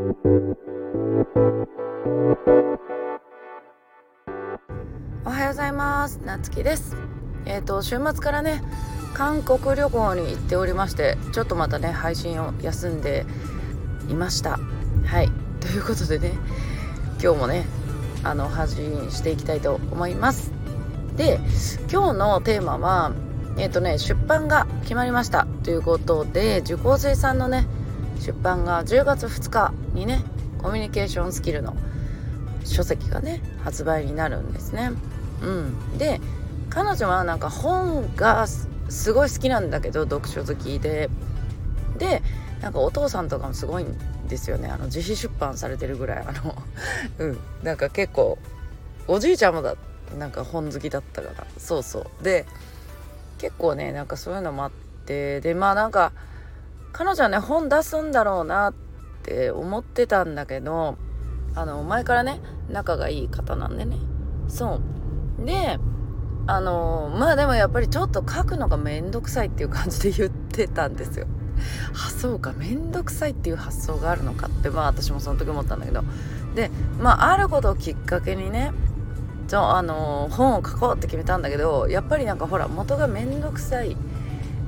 おはようございます。なつきです。えっ、ー、と週末からね韓国旅行に行っておりましてちょっとまたね配信を休んでいました。はい。ということでね今日もねあの発信していきたいと思います。で今日のテーマはえっ、ー、とね出版が決まりましたということで受講生さんのね出版が10月2日にねコミュニケーションスキルの書籍がね発売になるんですね。うん、で彼女はなんか本がすごい好きなんだけど読書好きで。でなんかお父さんとかもすごいんですよね。あの自費出版されてるぐらい。あのうん。なんか結構おじいちゃんもだなんか本好きだったから。そうそう。で結構ねなんかそういうのもあって。でまあなんか彼女はね本出すんだろうなって思ってたんだけどあの前からね仲がいい方なんでね。そう。であのまあでもやっぱりちょっと書くのがめんどくさいっていう感じで言ってたんですよ。あそうかめんどくさいっていう発想があるのかってまあ私もその時思ったんだけど。でまああることをきっかけにねちょあの本を書こうって決めたんだけどやっぱりなんかほら元がめんどくさい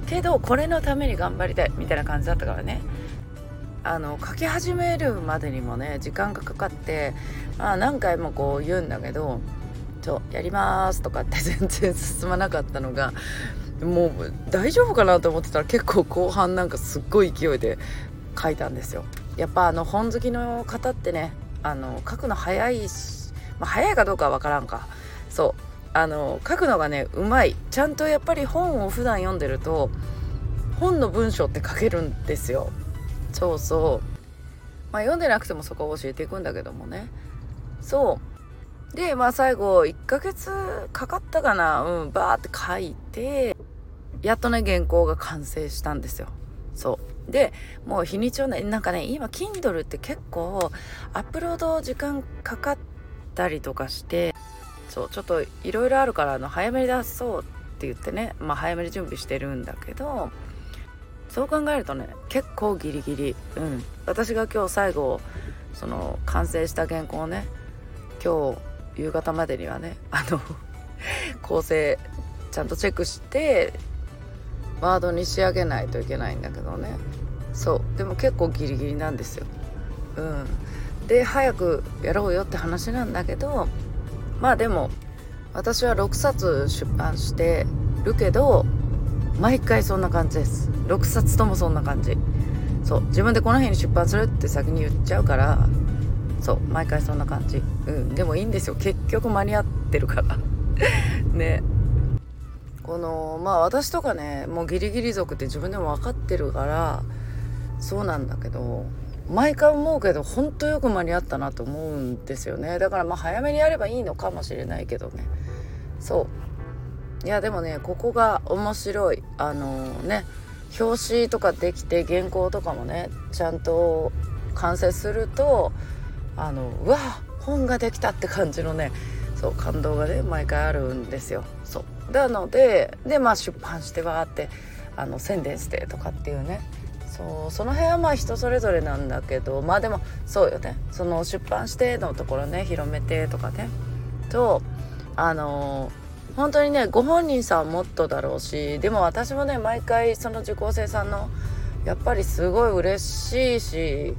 けどこれのために頑張りたいみたいな感じだったからね。あの書き始めるまでにもね時間がかかって、まあ、何回もこう言うんだけど「ちょやります」とかって 全然進まなかったのがもう大丈夫かなと思ってたら結構後半なんかすっごい勢いで書いたんですよ。やっぱあの本好きの方ってねあの書くの早いし、まあ、早いかどうかは分からんか。そう。あの書くのがねうまい。ちゃんとやっぱり本を普段読んでると本の文章って書けるんですよ。そうそう。まあ読んでなくてもそこを教えていくんだけどもね。そう。でまあ最後1ヶ月かかったかな。うんバーって書いてやっとね原稿が完成したんですよ。そう。でもう日にちをねなんかね今 Kindle って結構アップロード時間かかったりとかしてそうちょっといろいろあるからあの早めに出そうって言ってねまあ早めに準備してるんだけどそう考えるとね結構ギリギリ。うん。私が今日最後その完成した原稿をね今日夕方までにはねあの 構成ちゃんとチェックしてワードに仕上げないといけないんだけどね。そう。でも結構ギリギリなんですよ。うん。で早くやろうよって話なんだけどまあでも私は6冊出版してるけど毎回そんな感じです。6冊ともそんな感じ。そう自分でこの日に出版するって先に言っちゃうからそう毎回そんな感じ。うんでもいいんですよ。結局間に合ってるから。ね。このまあ私とかねもうギリギリ族って自分でも分かってるからそうなんだけど毎回思うけど本当よく間に合ったなと思うんですよね。だからまあ早めにやればいいのかもしれないけどね。そう。いやでもねここが面白い。あのー、ね表紙とかできて原稿とかもねちゃんと完成するとあのうわ本ができたって感じのねそう感動がね毎回あるんですよ。そう。なのででまあ出版してわーってあの宣伝してとかっていうね。そうその辺はまあ人それぞれなんだけどまあでもそうよね。その出版してのところね広めてとかね。とあのー、本当にねご本人さんもっとだろうしでも私もね毎回その受講生さんのやっぱりすごい嬉しいし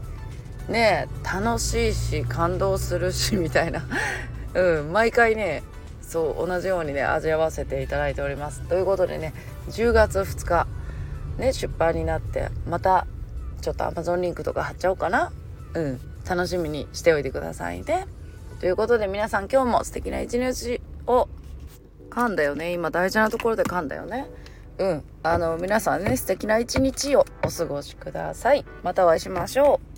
ね楽しいし感動するし みたいな。うん毎回ねそう同じようにね味わわせていただいております。ということでね10月2日ね出版になってまたちょっと Amazon リンクとか貼っちゃおうかな。うん楽しみにしておいてくださいね。ということで皆さん今日も素敵な一日を噛んだよね。今大事なところで噛んだよね。うん。あの皆さんね素敵な一日をお過ごしください。またお会いしましょう。